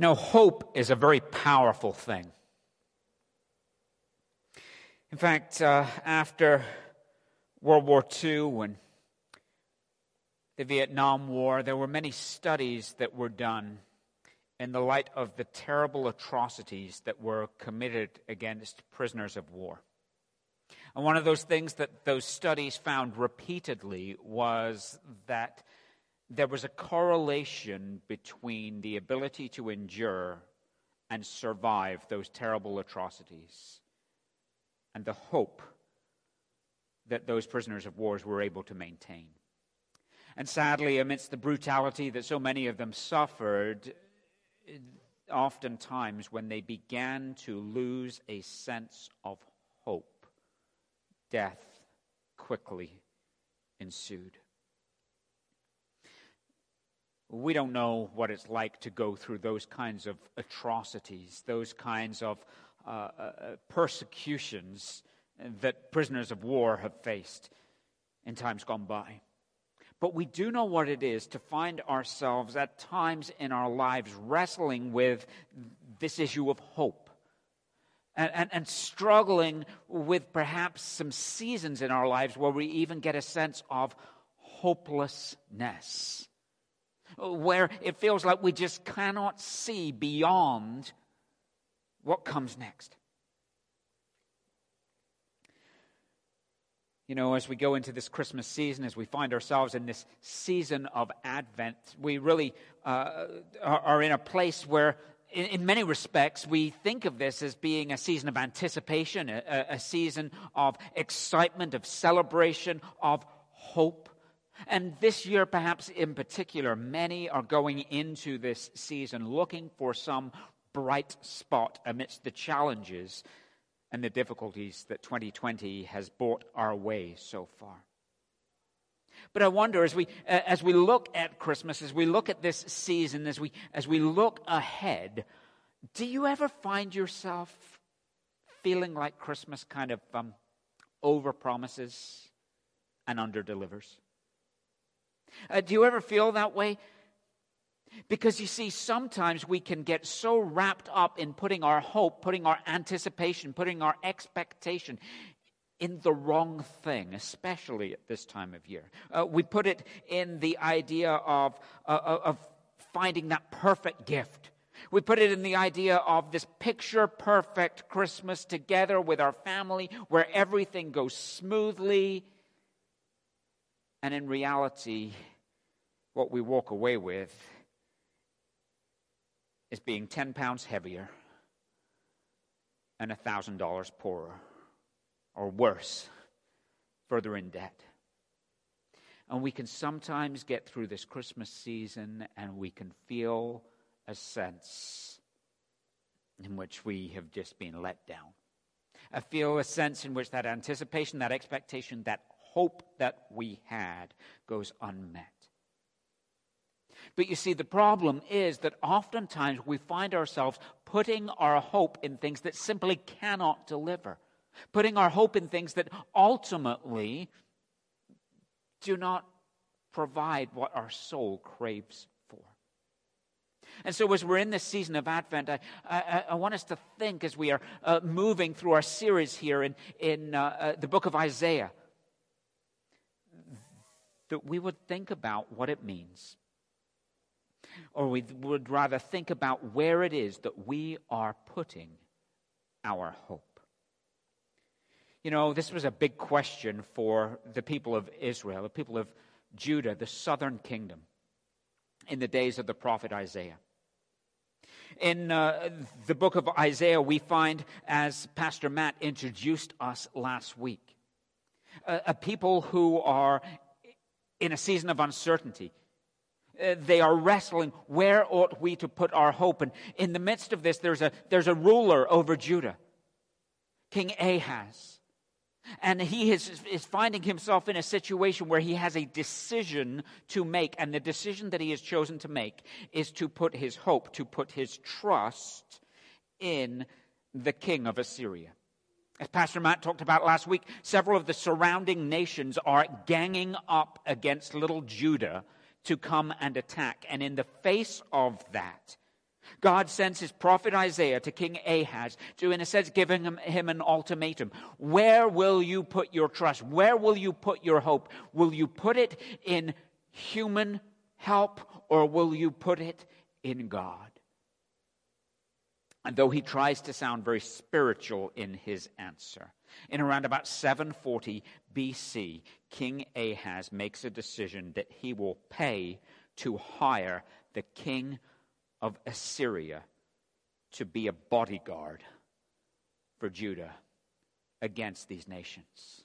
Know, hope is a very powerful thing. In fact, uh, after World War II and the Vietnam War, there were many studies that were done in the light of the terrible atrocities that were committed against prisoners of war. And one of those things that those studies found repeatedly was that there was a correlation between the ability to endure and survive those terrible atrocities and the hope that those prisoners of wars were able to maintain. And sadly, amidst the brutality that so many of them suffered, oftentimes when they began to lose a sense of hope, death quickly ensued. We don't know what it's like to go through those kinds of atrocities, those kinds of uh, uh, persecutions that prisoners of war have faced in times gone by. But we do know what it is to find ourselves at times in our lives wrestling with this issue of hope and, and, and, struggling with perhaps some seasons in our lives where we even get a sense of hopelessness where it feels like we just cannot see beyond what comes next. You know, as we go into this Christmas season, as we find ourselves in this season of Advent, we really uh, are in a place where, in, many respects, we think of this as being a season of anticipation, a, a season of excitement, of celebration, of hope. And this year, perhaps in particular, many are going into this season looking for some bright spot amidst the challenges and the difficulties that 2020 has brought our way so far. But I wonder as we, as we look at Christmas, as we look at this season, as we, as we look ahead, do you ever find yourself feeling like Christmas kind of um, over promises and under delivers? Uh, do you ever feel that way? Because you see, sometimes we can get so wrapped up in putting our hope, putting our anticipation, putting our expectation in the wrong thing, especially at this time of year. Uh, we put it in the idea of, uh, uh of finding that perfect gift. We put it in the idea of this picture perfect Christmas together with our family where everything goes smoothly and in reality, what we walk away with is being 10 pounds heavier and $1,000 poorer, or worse, further in debt. And we can sometimes get through this Christmas season and we can feel a sense in which we have just been let down. I feel a sense in which that anticipation, that expectation, that hope that we had goes unmet. But you see, the problem is that oftentimes we find ourselves putting our hope in things that simply cannot deliver, putting our hope in things that ultimately do not provide what our soul craves for. And so, as we're in this season of Advent, I, I, I want us to think as we are uh, moving through our series here in, in uh, uh, the book of Isaiah that we would think about what it means. Or we would rather think about where it is that we are putting our hope. You know, this was a big question for the people of Israel, the people of Judah, the southern kingdom, in the days of the prophet Isaiah. In uh, the book of Isaiah, we find, as Pastor Matt introduced us last week, a, a people who are in a season of uncertainty. Uh, they are wrestling where ought we to put our hope? And in the midst of this there's a there's a ruler over judah king ahaz. And he is, is finding himself in a situation where he has a decision to make. And the decision that he has chosen to make is to put his hope to put his trust in the king of assyria as Pastor Matt talked about last week, several of the surrounding nations are ganging up against little Judah to come and attack. And in the face of that, God sends his prophet Isaiah to King Ahaz to, in a sense, giving him, him, an ultimatum. Where will you put your trust? Where will you put your hope? Will you put it in human help or will you put it in God? And though he tries to sound very spiritual in his answer, in around about 740 BC, King Ahaz makes a decision that he will pay to hire the king of Assyria to be a bodyguard for Judah against these nations.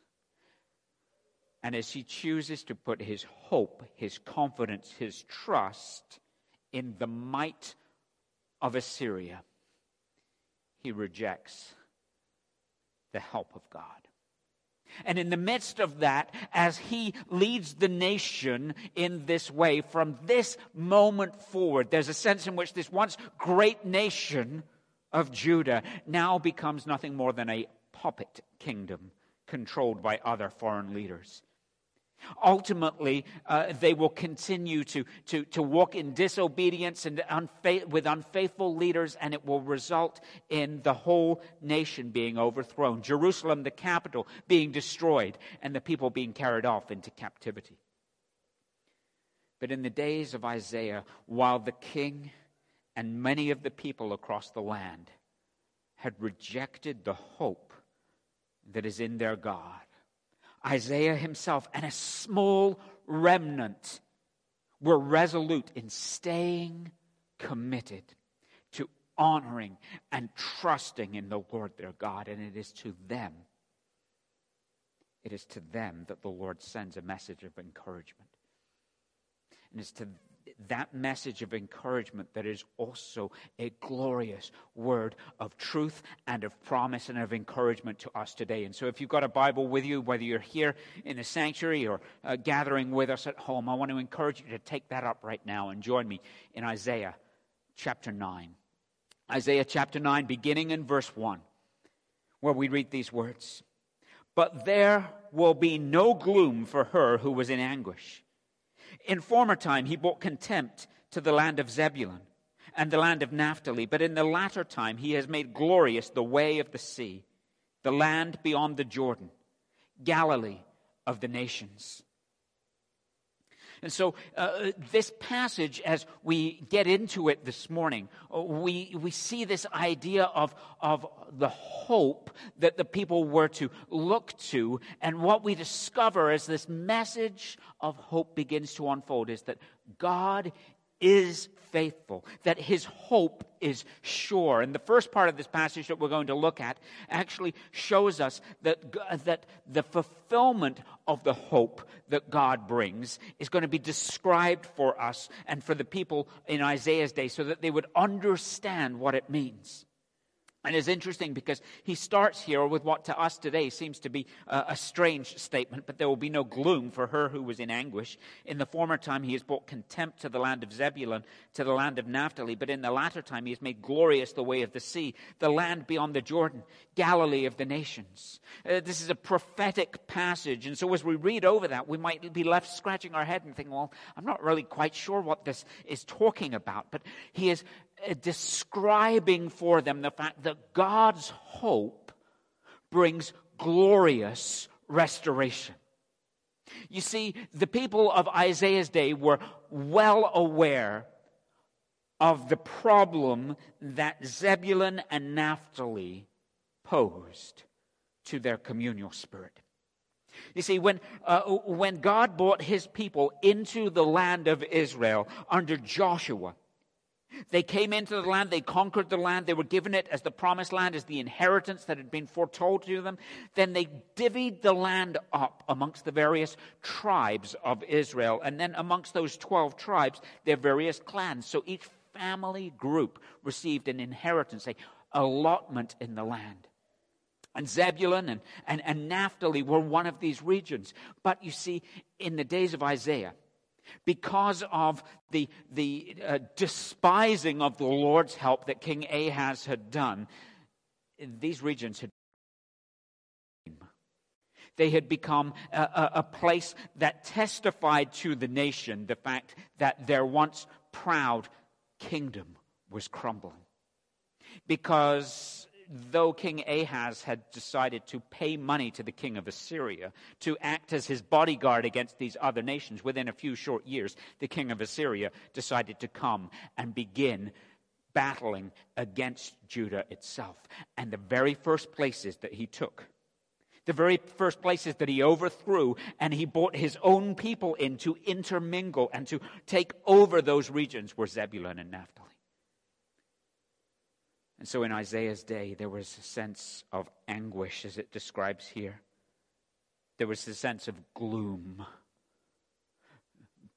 And as he chooses to put his hope, his confidence, his trust in the might of Assyria, he rejects the help of God. And in the midst of that, as he leads the nation in this way, from this moment forward, there's a sense in which this once great nation of Judah now becomes nothing more than a puppet kingdom controlled by other foreign leaders. Ultimately, uh, they will continue to, to, to walk in disobedience and unfa- with unfaithful leaders, and it will result in the whole nation being overthrown. Jerusalem, the capital, being destroyed, and the people being carried off into captivity. But in the days of Isaiah, while the king and many of the people across the land had rejected the hope that is in their God, Isaiah himself and a small remnant were resolute in staying committed to honoring and trusting in the Lord their God. And it is to them, it is to them that the Lord sends a message of encouragement. And it's to that message of encouragement that is also a glorious word of truth and of promise and of encouragement to us today. And so, if you've got a Bible with you, whether you're here in the sanctuary or uh, gathering with us at home, I want to encourage you to take that up right now and join me in Isaiah chapter 9. Isaiah chapter 9, beginning in verse 1, where we read these words But there will be no gloom for her who was in anguish. In former time, he brought contempt to the land of Zebulun and the land of Naphtali, but in the latter time, he has made glorious the way of the sea, the land beyond the Jordan, Galilee of the nations. And so, uh, this passage, as we get into it this morning, uh, we, we see this idea of, of the hope that the people were to look to. And what we discover as this message of hope begins to unfold is that God is faithful, that his hope is sure. And the first part of this passage that we're going to look at actually shows us that, uh, that the fulfillment of the hope that God brings is going to be described for us and for the people in Isaiah's day so that they would understand what it means. And it's interesting because he starts here with what to us today seems to be a, a, strange statement, but there will be no gloom for her who was in anguish. In the former time, he has brought contempt to the land of Zebulun, to the land of Naphtali, but in the latter time, he has made glorious the way of the sea, the land beyond the Jordan, Galilee of the nations. Uh, this is a prophetic passage. And so as we read over that, we might be left scratching our head and thinking, well, I'm not really quite sure what this is talking about. But he is describing for them the fact that God's hope brings glorious restoration. You see, the people of Isaiah's day were well aware of the problem that Zebulun and Naphtali posed to their communal spirit. You see, when, uh, when God brought his people into the land of Israel under Joshua, they came into the land, they conquered the land, they were given it as the promised land, as the inheritance that had been foretold to them. Then they divvied the land up amongst the various tribes of Israel. And then amongst those 12 tribes, their various clans. So each family group received an inheritance, a allotment in the land. And Zebulun and, and, and Naphtali were one of these regions. But you see, in the days of Isaiah, because of the, the uh, despising of the Lord's help that King Ahaz had done, these regions had they had become a, a, a, place that testified to the nation the fact that their once proud kingdom was crumbling. Because though King Ahaz had decided to pay money to the king of Assyria to act as his bodyguard against these other nations, within a few short years, the king of Assyria decided to come and begin battling against Judah itself. And the very first places that he took, the very first places that he overthrew, and he brought his own people in to intermingle and to take over those regions were Zebulun and Naphtali. And so in Isaiah's day, there was a sense of anguish, as it describes here. There was a sense of gloom.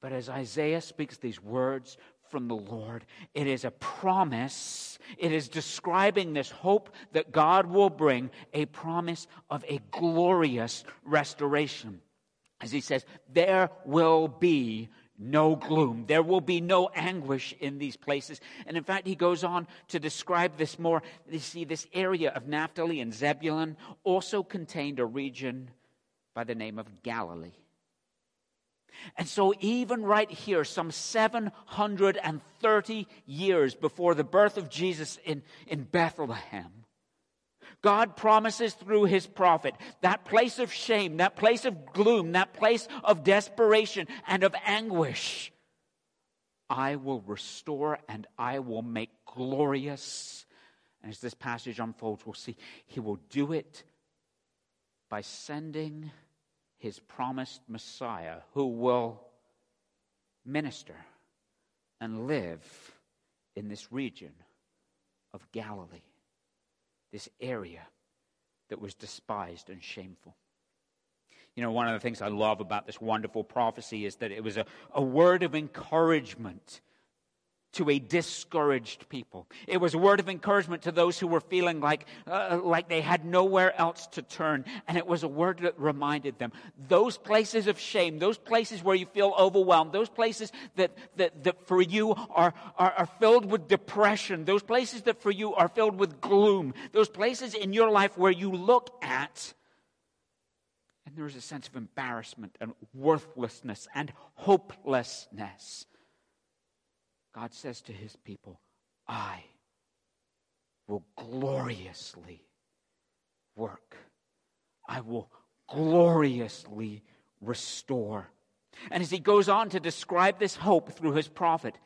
But as Isaiah speaks these words from the Lord, it is a promise. It is describing this hope that God will bring, a promise of a glorious restoration. As he says, there will be no gloom. There will be no anguish in these places. And in fact, he goes on to describe this more. You see, this area of Naphtali and Zebulun also contained a region by the name of Galilee. And so, even right here, some 730 years before the birth of Jesus in, in Bethlehem, God promises through his prophet that place of shame, that place of gloom, that place of desperation and of anguish. I will restore and I will make glorious. And as this passage unfolds, we'll see he will do it by sending his promised Messiah who will minister and live in this region of Galilee this area that was despised and shameful. You know, one of the things I love about this wonderful prophecy is that it was a, a word of encouragement to a discouraged people. It was a word of encouragement to those who were feeling like, uh, like they had nowhere else to turn. And it was a word that reminded them those places of shame, those places where you feel overwhelmed, those places that, that, that for you are, are, are filled with depression, those places that for you are filled with gloom, those places in your life where you look at and there is a sense of embarrassment and worthlessness and hopelessness. God says to his people, I will gloriously work. I will gloriously restore. And as he goes on to describe this hope through his prophet,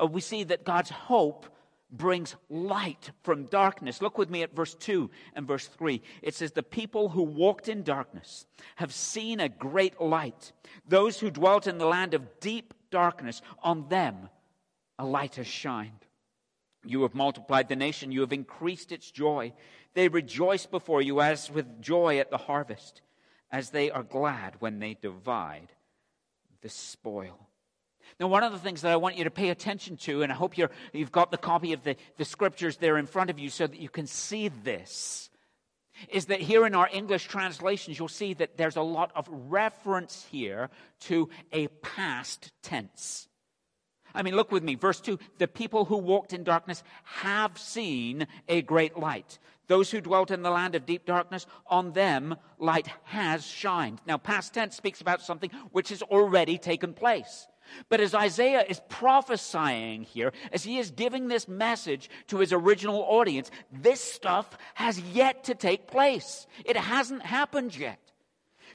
uh, we see that God's hope brings light from darkness. Look with me at verse 2 and verse 3. It says, The people who walked in darkness have seen a great light. Those who dwelt in the land of deep darkness, on them a light has shined. You have multiplied the nation, you have increased its joy. They rejoice before you as with joy at the harvest, as they are glad when they divide the spoil. Now, one of the things that I want you to pay attention to, and I hope you have got the copy of the, the scriptures there in front of you so that you can see this, is that here in our English translations, you'll see that there's a lot of reference here to a past tense. I mean, look with me. Verse 2 The people who walked in darkness have seen a great light. Those who dwelt in the land of deep darkness, on them light has shined. Now, past tense speaks about something which has already taken place. But as Isaiah is prophesying here, as he is giving this message to his original audience, this stuff has yet to take place. It hasn't happened yet.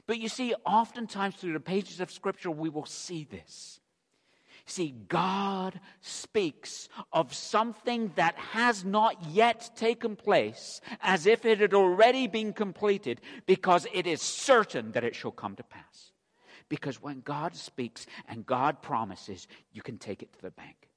But you see, oftentimes through the pages of Scripture, we will see this. See, God speaks of something that has not yet taken place as if it had already been completed because it is certain that it shall come to pass. Because when God speaks and God promises, you can take it to the bank.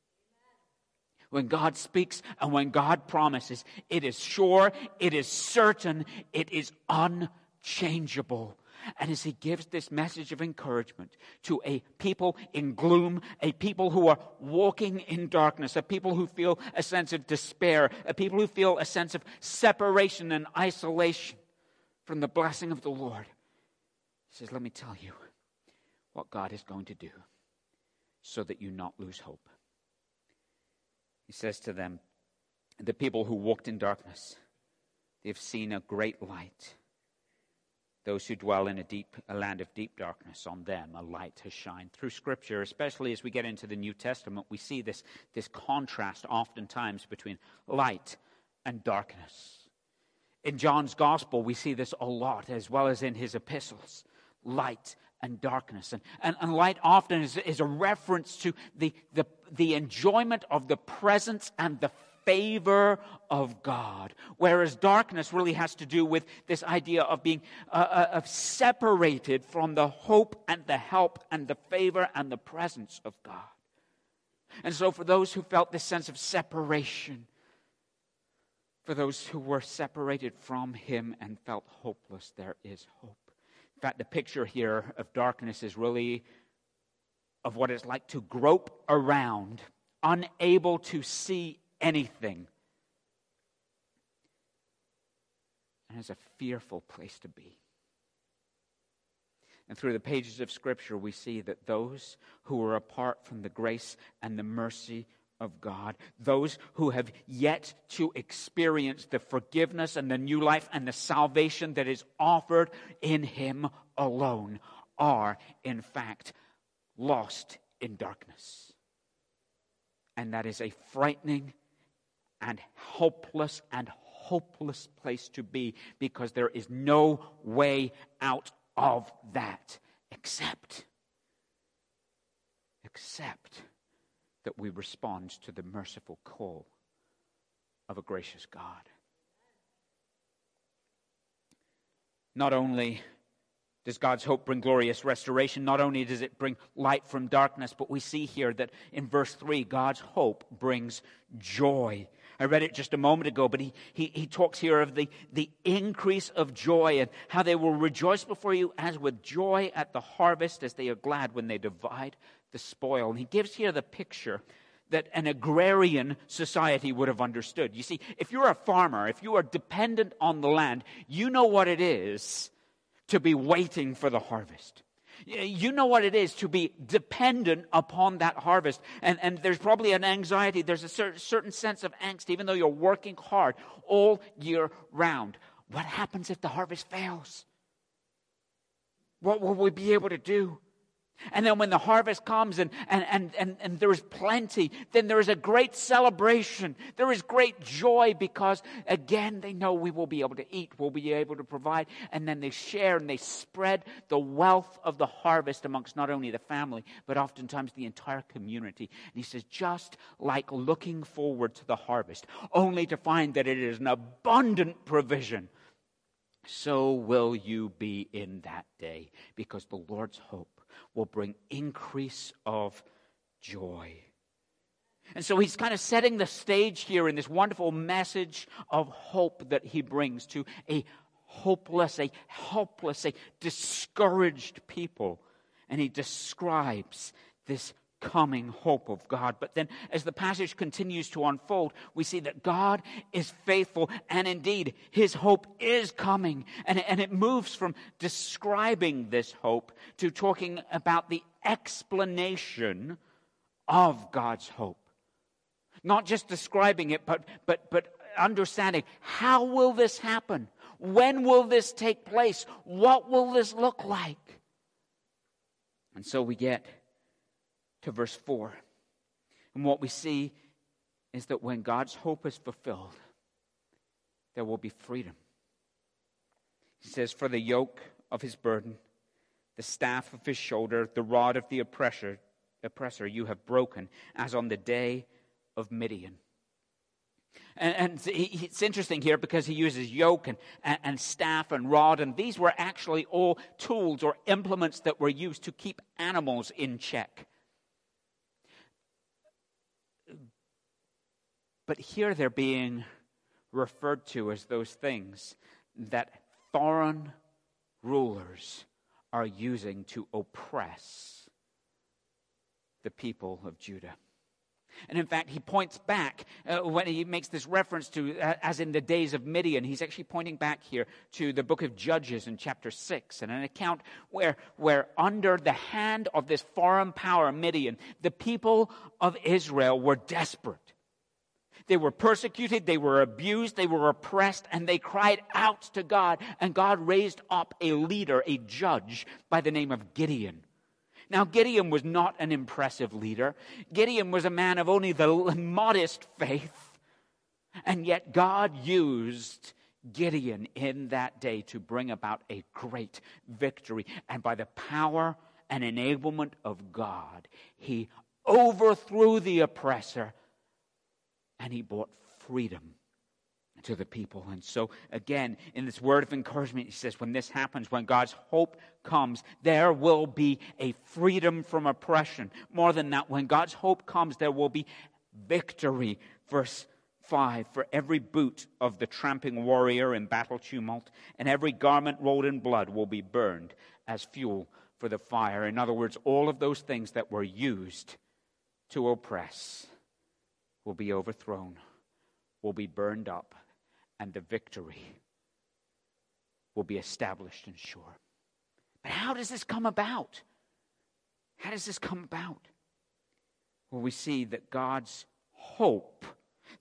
When God speaks and when God promises, it is sure, it is certain, it is unchangeable. And as he gives this message of encouragement to a people in gloom, a people who are walking in darkness, a people who feel a sense of despair, a people who feel a sense of separation and isolation from the blessing of the Lord, he says, Let me tell you what God is going to do so that you not lose hope. He says to them, The people who walked in darkness, they've seen a great light. Those who dwell in a deep a land of deep darkness, on them a light has shined. Through Scripture, especially as we get into the New Testament, we see this, this contrast oftentimes between light and darkness. In John's Gospel, we see this a lot, as well as in his epistles light and darkness. And, and, and light often is, is a reference to the, the, the enjoyment of the presence and the favor of God. Whereas darkness really has to do with this idea of being uh, uh, of separated from the hope and the help and the favor and the presence of God. And so, for those who felt this sense of separation, for those who were separated from Him and felt hopeless, there is hope. In fact, the picture here of darkness is really of what it's like to grope around, unable to see anything. And it's a fearful place to be. And through the pages of Scripture, we see that those who are apart from the grace and the mercy of God, those who have yet to experience the forgiveness and the new life and the salvation that is offered in Him alone, are in fact lost in darkness. And that is a frightening and helpless and hopeless place to be because there is no way out of that except except that we respond to the merciful call of a gracious God. Not only does God's hope bring glorious restoration, not only does it bring light from darkness, but we see here that in verse 3, God's hope brings joy. I read it just a moment ago, but he, he, he talks here of the, the increase of joy and how they will rejoice before you as with joy at the harvest, as they are glad when they divide the spoil. And he gives here the picture that an agrarian society would have understood. You see, if you're a farmer, if you are dependent on the land, you know what it is to be waiting for the harvest. You know what it is to be dependent upon that harvest. And, and there's probably an anxiety, there's a certain, certain sense of angst, even though you're working hard all year round. What happens if the harvest fails? What will we be able to do? And then when the harvest comes and, and, and, and, and there is plenty, then there is a great celebration. There is great joy because, again, they know we will be able to eat, we'll be able to provide. And then they share and they spread the wealth of the harvest amongst not only the family, but oftentimes the entire community. And he says, just like looking forward to the harvest, only to find that it is an abundant provision, so will you be in that day because the Lord's hope will bring increase of joy. And so he's kind of setting the stage here in this wonderful message of hope that he brings to a hopeless, a helpless, a discouraged people. And he describes this coming hope of God. But then, as the passage continues to unfold, we see that God is faithful, and indeed, his hope is coming. And, and it moves from describing this hope to talking about the explanation of God's hope. Not just describing it, but, but, but understanding how will this happen? When will this take place? What will this look like? And so we get to verse 4. And what we see is that when God's hope is fulfilled, there will be freedom. He says, For the yoke of his burden, the staff of his shoulder, the rod of the oppressor, oppressor you have broken, as on the day of Midian. And, and it's interesting here because he uses yoke and, and, and staff and rod, and these were actually all tools or implements that were used to keep animals in check. But here they're being referred to as those things that foreign rulers are using to oppress the people of Judah. And in fact, he points back uh, when he makes this reference to, uh, as in the days of Midian, he's actually pointing back here to the book of Judges in chapter 6, and an account where, where under the hand of this foreign power, Midian, the people of Israel were desperate. They were persecuted, they were abused, they were oppressed, and they cried out to God. And God raised up a leader, a judge by the name of Gideon. Now, Gideon was not an impressive leader. Gideon was a man of only the modest faith. And yet, God used Gideon in that day to bring about a great victory. And by the power and enablement of God, he overthrew the oppressor and he brought freedom to the people. And so, again, in this word of encouragement, he says, when this happens, when God's hope comes, there will be a freedom from oppression. More than that, when God's hope comes, there will be victory. Verse 5 For every boot of the tramping warrior in battle tumult, and every garment rolled in blood will be burned as fuel for the fire. In other words, all of those things that were used to oppress will be overthrown, will be burned up and the victory will be established and sure. But how does this come about? How does this come about? Well, we see that God's hope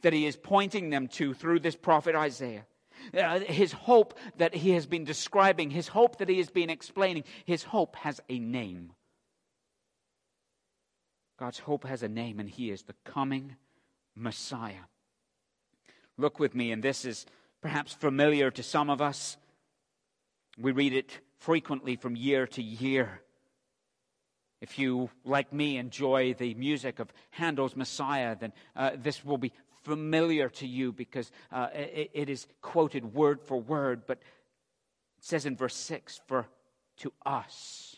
that He is pointing them to through this prophet Isaiah, uh, his hope that He has been describing, his hope that He has been explaining, his hope has a name. God's hope has a name, and He is the coming Messiah. Look with me, and this is perhaps familiar to some of us. We read it frequently from year to year. If you, like me, enjoy the music of Handel's Messiah, then uh, this will be familiar to you because uh, it, it is quoted word for word. But it says in verse 6 For to us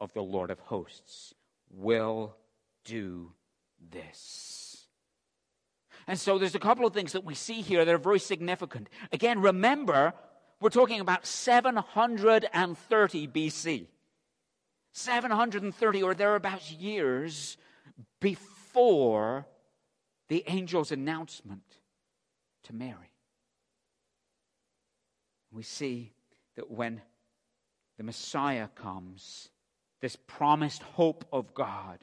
of the Lord of hosts will do this. And so there's a couple of things that we see here that are very significant. Again, remember, we're talking about 730 BC. 730 or thereabouts years before the angel's announcement to Mary. We see that when the Messiah comes, this promised hope of God,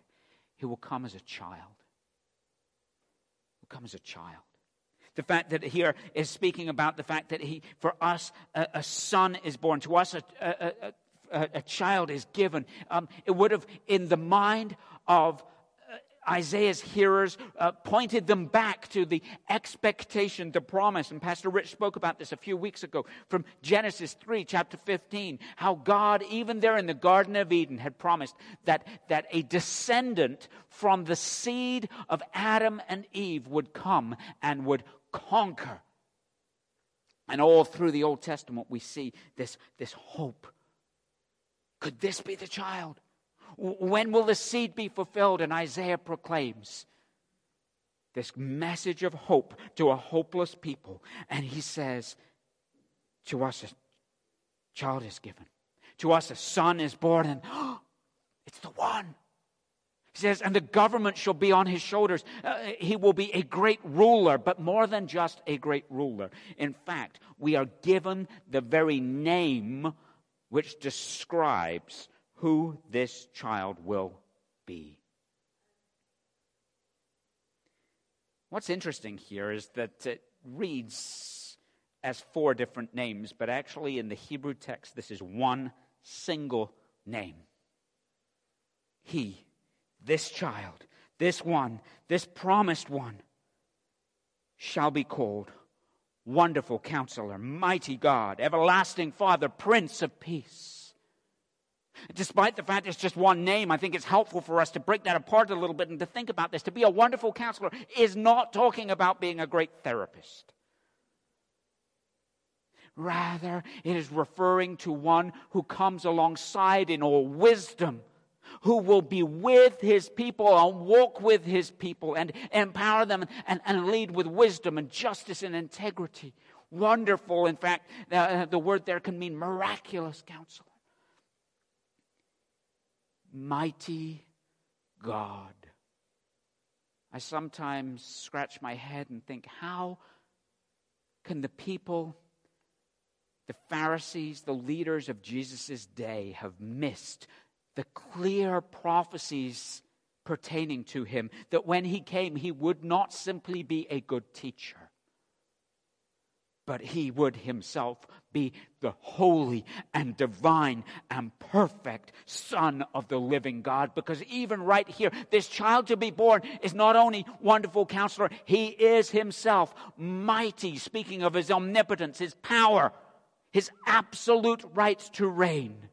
he will come as a child. He will come as a child. The fact that here is speaking about the fact that he, for us, a, a son is born. To us, a, a, a child is given. Um, it would have, in the mind of Isaiah's hearers uh, pointed them back to the expectation, the promise. And Pastor Rich spoke about this a few weeks ago from Genesis 3, chapter 15, how God, even there in the Garden of Eden, had promised that, that a descendant from the seed of Adam and Eve would come and would conquer. And all through the Old Testament, we see this, this hope. Could this be the child? When will the seed be fulfilled? And Isaiah proclaims this message of hope to a hopeless people. And he says, To us a child is given, to us a son is born, and it's the one. He says, and the government shall be on his shoulders. Uh, he will be a great ruler, but more than just a great ruler. In fact, we are given the very name which describes who this child will be. What's interesting here is that it reads as four different names, but actually in the Hebrew text, this is one single name. He, this child, this one, this promised one, shall be called Wonderful Counselor, Mighty God, Everlasting Father, Prince of Peace. Despite the fact it's just one name, I think it's helpful for us to break that apart a little bit and to think about this. To be a wonderful counselor is not talking about being a great therapist. Rather, it is referring to one who comes alongside in all wisdom, who will be with his people and walk with his people and empower them and, and lead with wisdom and justice and integrity. Wonderful. In fact, uh, the word there can mean miraculous counselor. Mighty God. I sometimes scratch my head and think, how can the people, the Pharisees, the leaders of Jesus' day have missed the clear prophecies pertaining to him that when he came, he would not simply be a good teacher, but he would himself be the holy and divine and perfect Son of the living God. Because even right here, this child to be born is not only wonderful counselor, he is himself mighty, speaking of his omnipotence, his power, his absolute right to reign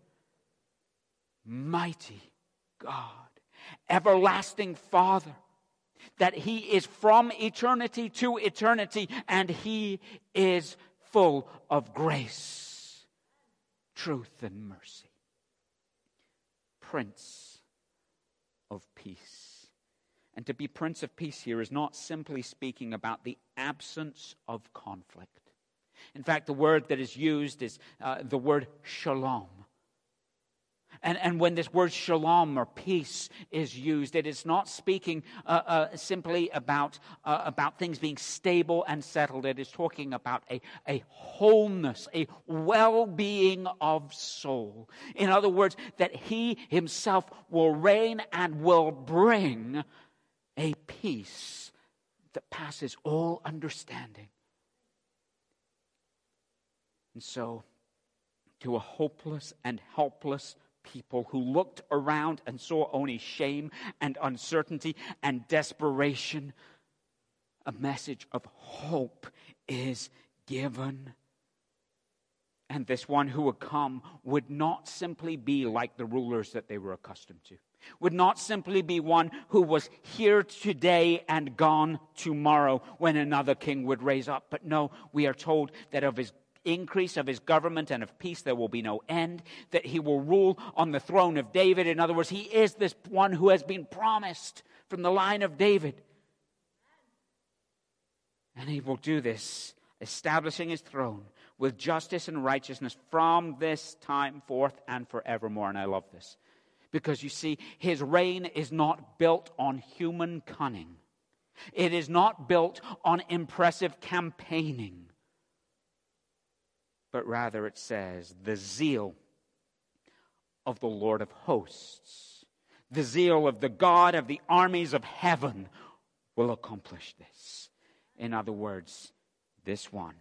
mighty God, everlasting Father, that He is from eternity to eternity and He is full of grace, truth, and mercy. Prince of Peace. And to be Prince of Peace here is not simply speaking about the absence of conflict. In fact, the word that is used is uh, the word shalom and, and when this word shalom or peace is used, it is not speaking uh, uh, simply about, uh, about things being stable and settled. It is talking about a, a wholeness, a well being of soul. In other words, that he himself will reign and will bring a peace that passes all understanding. And so, to a hopeless and helpless people who looked around and saw only shame and uncertainty and desperation, a message of hope is given. And this one who would come would not simply be like the rulers that they were accustomed to, would not simply be one who was here today and gone tomorrow when another king would raise up. But no, we are told that of his increase of his government and of peace there will be no end, that he will rule on the throne of David. In other words, he is this one who has been promised from the line of David. And he will do this, establishing his throne with justice and righteousness from this time forth and forevermore. And I love this. Because you see, his reign is not built on human cunning. It is not built on impressive campaigning but rather it says, the zeal of the Lord of hosts, the zeal of the God of the armies of heaven will accomplish this. In other words, this one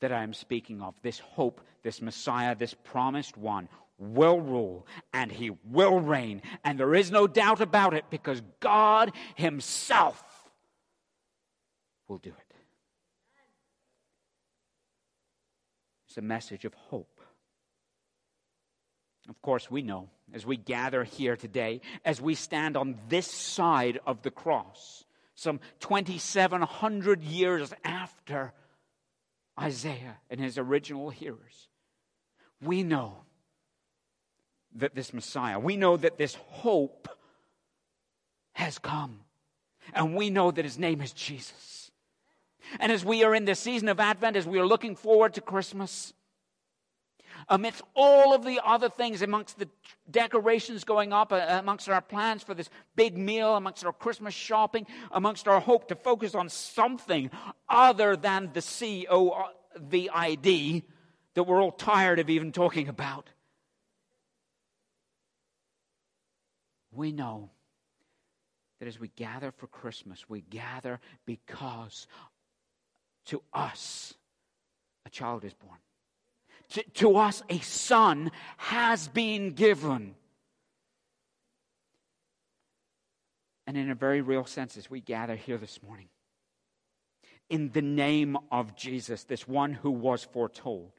that I am speaking of, this hope, this Messiah, this promised one, will rule and he will reign. And there is no doubt about it because God Himself will do it. It's a message of hope. Of course, we know as we gather here today, as we stand on this side of the cross, some 2,700 years after Isaiah and his original hearers, we know that this Messiah, we know that this hope has come. And we know that his name is Jesus. And as we are in this season of Advent, as we are looking forward to Christmas, amidst all of the other things, amongst the decorations going up, uh, amongst our plans for this big meal, amongst our Christmas shopping, amongst our hope to focus on something other than the C O V I D that we're all tired of even talking about. We know that as we gather for Christmas, we gather because to us, a child is born. To, to us, a son has been given. And in a very real sense, as we gather here this morning, in the name of Jesus, this one who was foretold,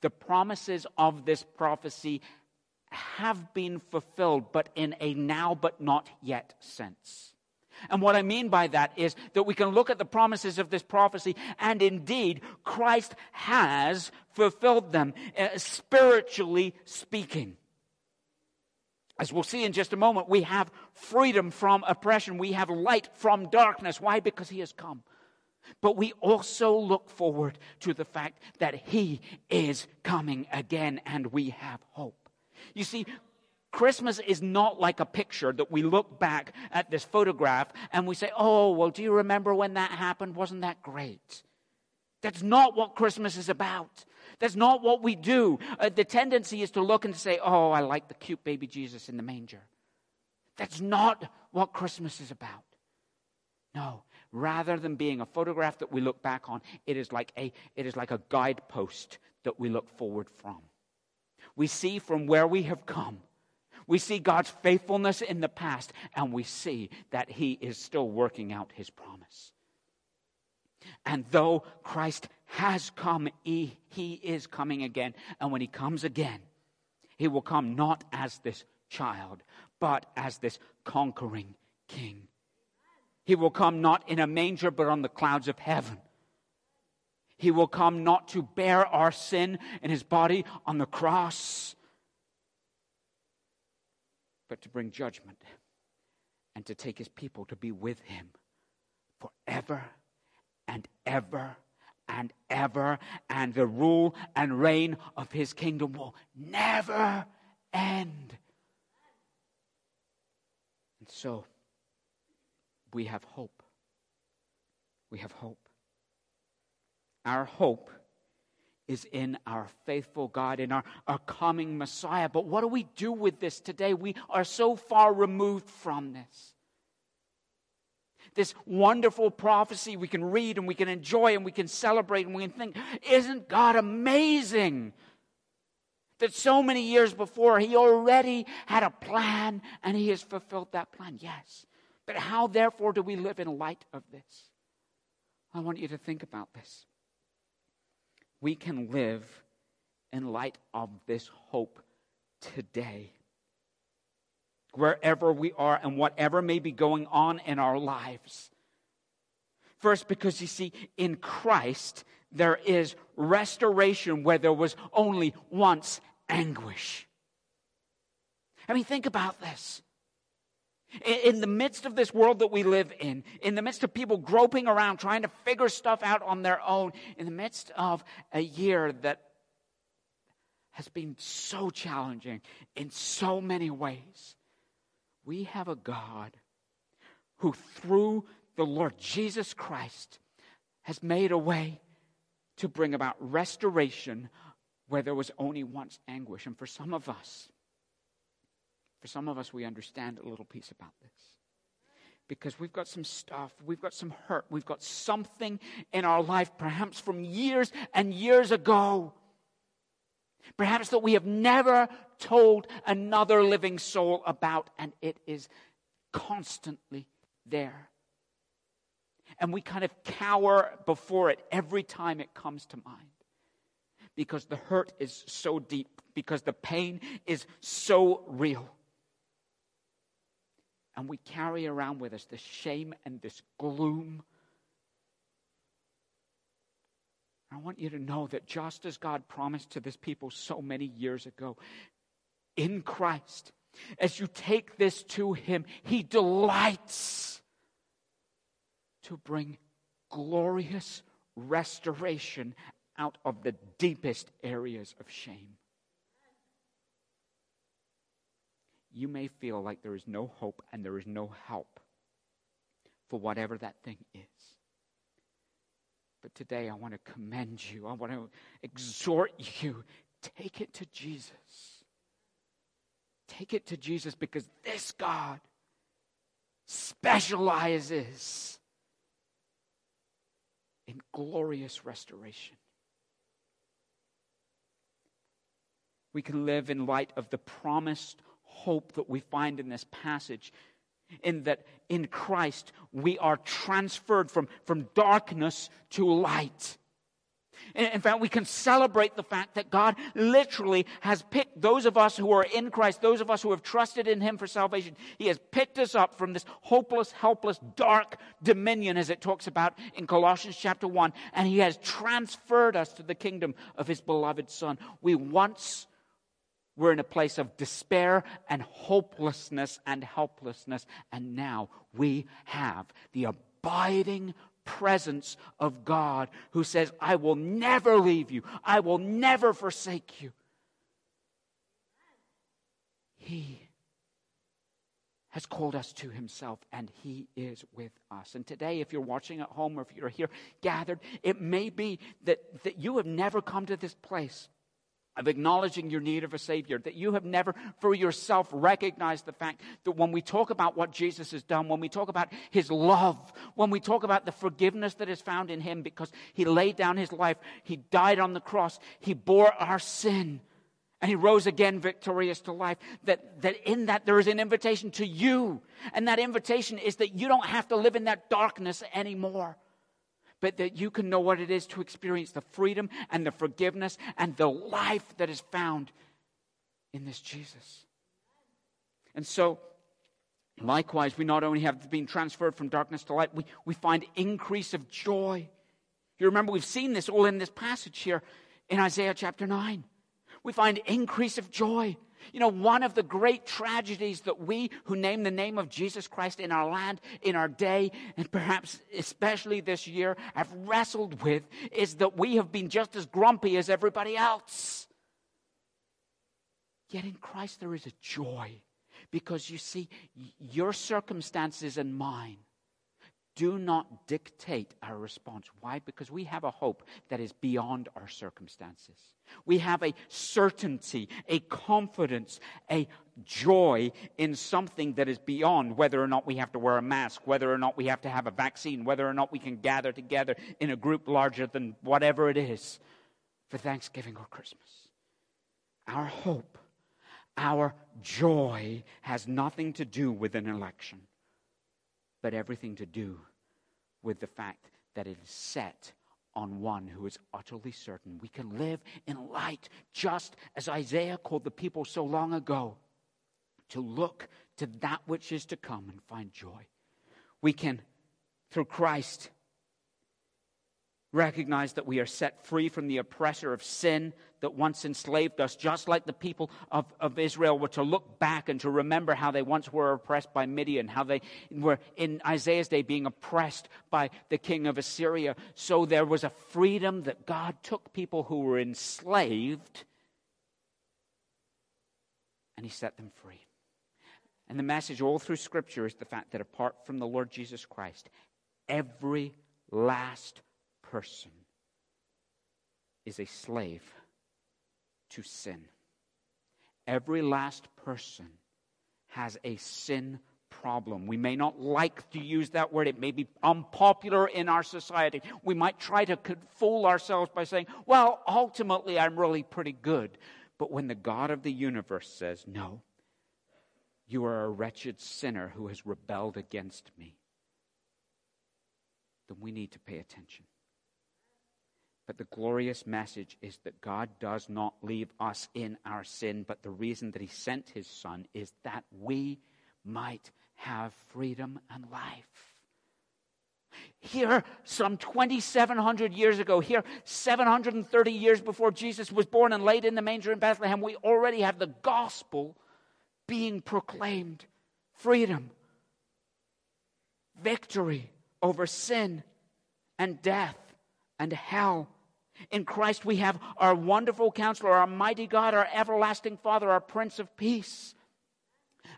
the promises of this prophecy have been fulfilled, but in a now but not yet sense. And what I mean by that is that we can look at the promises of this prophecy, and indeed, Christ has fulfilled them, uh, spiritually speaking. As we'll see in just a moment, we have freedom from oppression. We have light from darkness. Why? Because He has come. But we also look forward to the fact that He is coming again and we have hope. You see, Christmas is not like a picture that we look back at this photograph and we say, oh, well, do you remember when that happened? Wasn't that great? That's not what Christmas is about. That's not what we do. Uh, the tendency is to look and say, oh, I like the cute baby Jesus in the manger. That's not what Christmas is about. No, rather than being a photograph that we look back on, it is like a, it is like a guidepost that we look forward from. We see from where we have come. We see God's faithfulness in the past, and we see that He is still working out His promise. And though Christ has come, he, he is coming again. And when he comes again, he will come not as this child, but as this conquering king. He will come not in a manger, but on the clouds of heaven. He will come not to bear our sin in his body on the cross, but to bring judgment and to take his people to be with him forever and ever and ever, and the rule and reign of his kingdom will never end. And so, we have hope. We have hope. Our hope is in our faithful God, in our, our coming Messiah. But what do we do with this today? We are so far removed from this this wonderful prophecy we can read and we can enjoy and we can celebrate and we can think, isn't God amazing? That so many years before, He already had a plan and He has fulfilled that plan. Yes. But how, therefore, do we live in light of this? I want you to think about this. We can live in light of this hope today wherever we are and whatever may be going on in our lives. First, because you see, in Christ, there is restoration where there was only once anguish. I mean, think about this. In the midst of this world that we live in, in the midst of people groping around trying to figure stuff out on their own, in the midst of a year that has been so challenging in so many ways, we have a God who, through the Lord Jesus Christ, has made a way to bring about restoration where there was only once anguish. And for some of us, for some of us, we understand a little piece about this. Because we've got some stuff, we've got some hurt, we've got something in our life, perhaps from years and years ago, Perhaps that we have never told another living soul about, and it is constantly there. And we kind of cower before it every time it comes to mind because the hurt is so deep, because the pain is so real. And we carry around with us this shame and this gloom I want you to know that just as God promised to this people so many years ago, in Christ, as you take this to Him, He delights to bring glorious restoration out of the deepest areas of shame. You may feel like there is no hope and there is no help for whatever that thing is. But today I want to commend you. I want to exhort you. Take it to Jesus. Take it to Jesus because this God specializes in glorious restoration. We can live in light of the promised hope that we find in this passage in that in Christ we are transferred from, from darkness to light. In fact, we can celebrate the fact that God literally has picked those of us who are in Christ, those of us who have trusted in Him for salvation. He has picked us up from this hopeless, helpless, dark dominion, as it talks about in Colossians chapter 1, and He has transferred us to the kingdom of His beloved Son. We once We're in a place of despair and hopelessness and helplessness. And now we have the abiding presence of God who says, I will never leave you, I will never forsake you. He has called us to himself and he is with us. And today, if you're watching at home or if you're here gathered, it may be that, that you have never come to this place of acknowledging your need of a Savior, that you have never for yourself recognized the fact that when we talk about what Jesus has done, when we talk about His love, when we talk about the forgiveness that is found in Him because He laid down His life, He died on the cross, He bore our sin, and he rose again victorious to life. That, that in that there is an invitation to you. And that invitation is that you don't have to live in that darkness anymore. But that you can know what it is to experience the freedom and the forgiveness and the life that is found in this Jesus. And so, likewise, we not only have been transferred from darkness to light, we, we find increase of joy. You remember, we've seen this all in this passage here in Isaiah chapter 9 we find increase of joy. You know, one of the great tragedies that we who name the name of Jesus Christ in our land, in our day, and perhaps especially this year, have wrestled with is that we have been just as grumpy as everybody else. Yet in Christ there is a joy because you see, your circumstances and mine do not dictate our response. Why? Because we have a hope that is beyond our circumstances. We have a certainty, a confidence, a joy in something that is beyond whether or not we have to wear a mask, whether or not we have to have a vaccine, whether or not we can gather together in a group larger than whatever it is for Thanksgiving or Christmas. Our hope, our joy has nothing to do with an election but everything to do with the fact that it is set on one who is utterly certain. We can live in light, just as Isaiah called the people so long ago to look to that which is to come and find joy. We can, through Christ, recognize that we are set free from the oppressor of sin that once enslaved us, just like the people of, of Israel were to look back and to remember how they once were oppressed by Midian, how they were in Isaiah's day being oppressed by the king of Assyria. So there was a freedom that God took people who were enslaved and he set them free. And the message all through Scripture is the fact that apart from the Lord Jesus Christ, every last person is a slave to sin. Every last person has a sin problem. We may not like to use that word. It may be unpopular in our society. We might try to fool ourselves by saying, well, ultimately, I'm really pretty good. But when the God of the universe says, no, you are a wretched sinner who has rebelled against me, then we need to pay attention. But the glorious message is that God does not leave us in our sin, but the reason that He sent His Son is that we might have freedom and life. Here, some 2,700 years ago, here, 730 years before Jesus was born and laid in the manger in Bethlehem, we already have the gospel being proclaimed freedom, victory over sin and death and hell in Christ, we have our wonderful counselor, our mighty God, our everlasting Father, our Prince of Peace.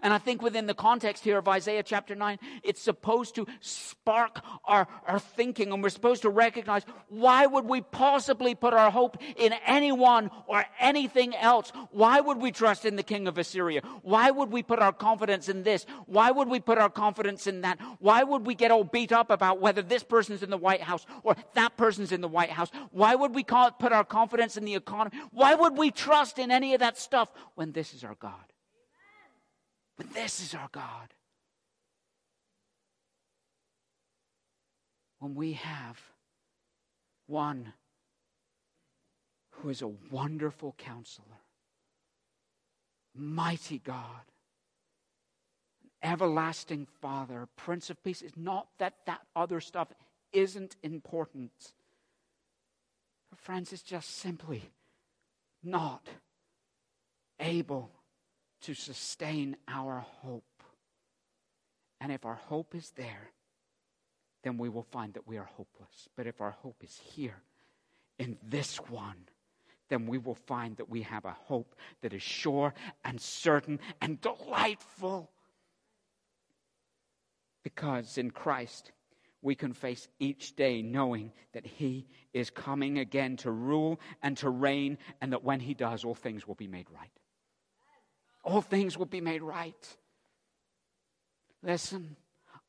And I think within the context here of Isaiah chapter 9, it's supposed to spark our, our thinking, and we're supposed to recognize why would we possibly put our hope in anyone or anything else? Why would we trust in the king of Assyria? Why would we put our confidence in this? Why would we put our confidence in that? Why would we get all beat up about whether this person's in the White House or that person's in the White House? Why would we put our confidence in the economy? Why would we trust in any of that stuff when this is our God? But this is our God. When we have one who is a wonderful counselor, mighty God, everlasting Father, Prince of Peace, is not that that other stuff isn't important. Friends, it's just simply not able to sustain our hope. And if our hope is there, then we will find that we are hopeless. But if our hope is here, in this one, then we will find that we have a hope that is sure and certain and delightful. Because in Christ, we can face each day knowing that He is coming again to rule and to reign, and that when He does, all things will be made right. All things will be made right. Listen,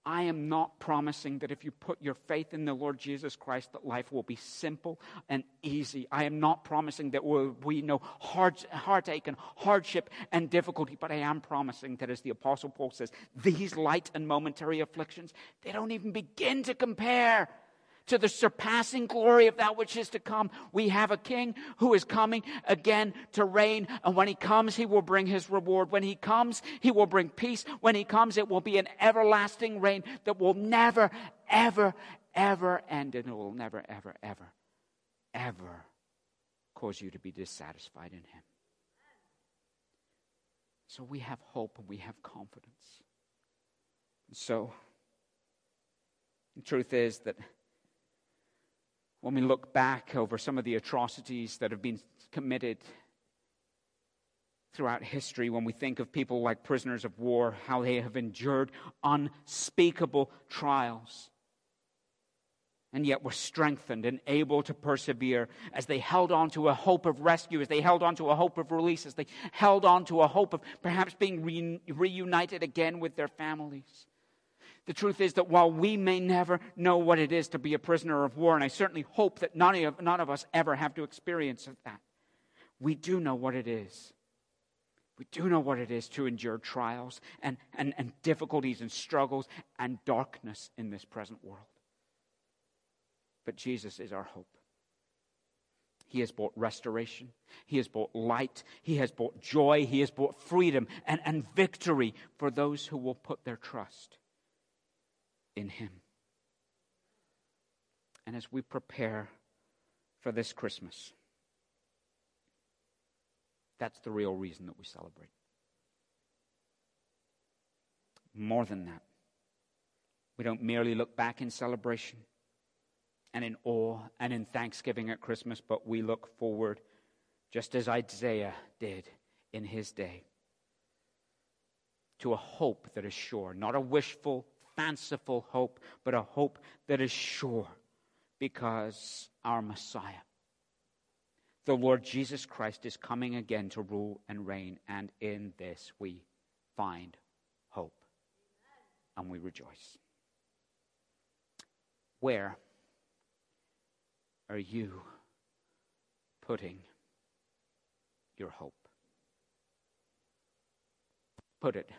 I am not promising that if you put your faith in the Lord Jesus Christ, that life will be simple and easy. I am not promising that we'll know heart, heartache and hardship and difficulty, but I am promising that, as the Apostle Paul says, these light and momentary afflictions, they don't even begin to compare to the surpassing glory of that which is to come. We have a king who is coming again to reign. And when he comes, he will bring his reward. When he comes, he will bring peace. When he comes, it will be an everlasting reign that will never, ever, ever end. And it will never, ever, ever, ever cause you to be dissatisfied in him. So we have hope and we have confidence. So, the truth is that when we look back over some of the atrocities that have been committed throughout history, when we think of people like prisoners of war, how they have endured unspeakable trials. And yet were strengthened and able to persevere as they held on to a hope of rescue, as they held on to a hope of release, as they held on to a hope of perhaps being re- reunited again with their families. The truth is that while we may never know what it is to be a prisoner of war, and I certainly hope that none of, none of us ever have to experience that, we do know what it is. We do know what it is to endure trials and, and, and difficulties and struggles and darkness in this present world. But Jesus is our hope. He has brought restoration. He has brought light. He has brought joy. He has brought freedom and, and victory for those who will put their trust in Him. And as we prepare for this Christmas, that's the real reason that we celebrate. More than that, we don't merely look back in celebration and in awe and in thanksgiving at Christmas, but we look forward, just as Isaiah did in his day, to a hope that is sure, not a wishful fanciful hope, but a hope that is sure because our Messiah, the Lord Jesus Christ, is coming again to rule and reign, and in this we find hope and we rejoice. Where are you putting your hope? Put it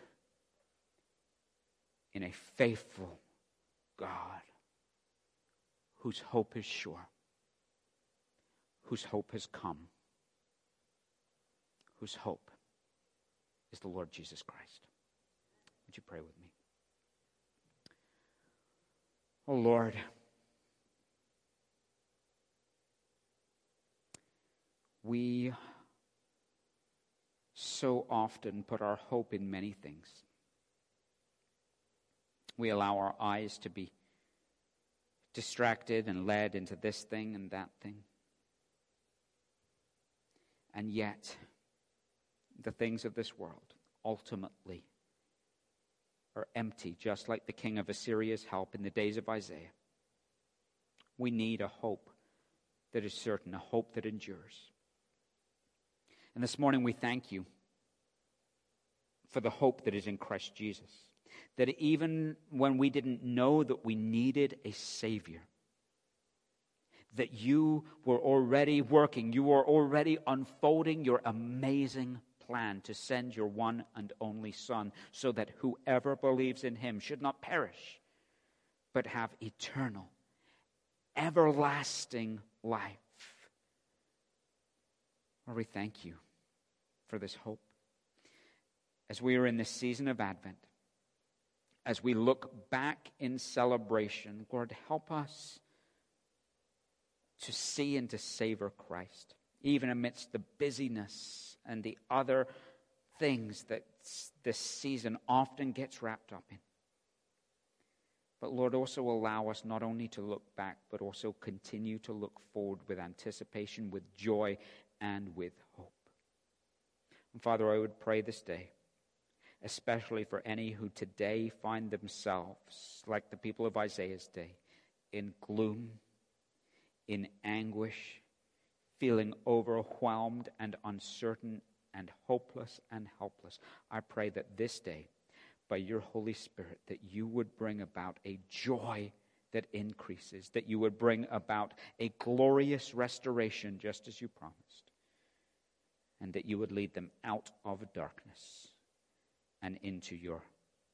in a faithful God whose hope is sure, whose hope has come, whose hope is the Lord Jesus Christ. Would you pray with me? Oh Lord, we so often put our hope in many things. We allow our eyes to be distracted and led into this thing and that thing. And yet, the things of this world ultimately are empty, just like the king of Assyria's help in the days of Isaiah. We need a hope that is certain, a hope that endures. And this morning we thank you for the hope that is in Christ Jesus that even when we didn't know that we needed a Savior, that you were already working, you were already unfolding your amazing plan to send your one and only Son so that whoever believes in him should not perish, but have eternal, everlasting life. Lord, we thank you for this hope. As we are in this season of Advent, as we look back in celebration, Lord, help us to see and to savor Christ even amidst the busyness and the other things that this season often gets wrapped up in. But Lord, also allow us not only to look back, but also continue to look forward with anticipation, with joy, and with hope. And Father, I would pray this day, especially for any who today find themselves, like the people of Isaiah's day, in gloom, in anguish, feeling overwhelmed and uncertain and hopeless and helpless. I pray that this day, by your Holy Spirit, that you would bring about a joy that increases, that you would bring about a glorious restoration, just as you promised, and that you would lead them out of darkness and into your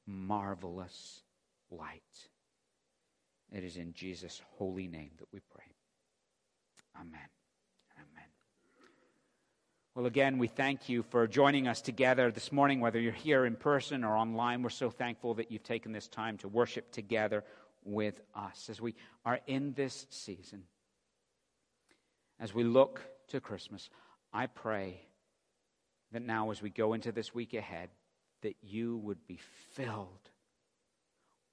marvelous light. It is in Jesus' holy name that we pray. Amen. Amen. Well, again, we thank you for joining us together this morning, whether you're here in person or online. We're so thankful that you've taken this time to worship together with us as we are in this season. As we look to Christmas, I pray that now, as we go into this week ahead, that you would be filled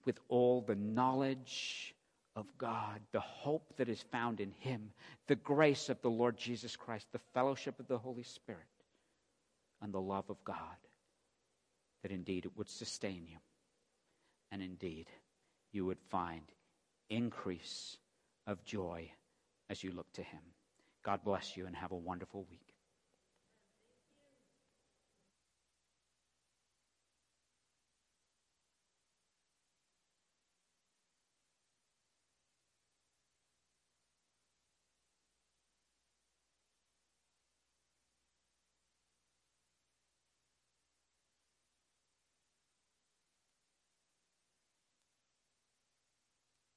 with all the knowledge of God, the hope that is found in Him, the grace of the Lord Jesus Christ, the fellowship of the Holy Spirit, and the love of God, that indeed it would sustain you, and indeed you would find increase of joy as you look to Him. God bless you and have a wonderful week.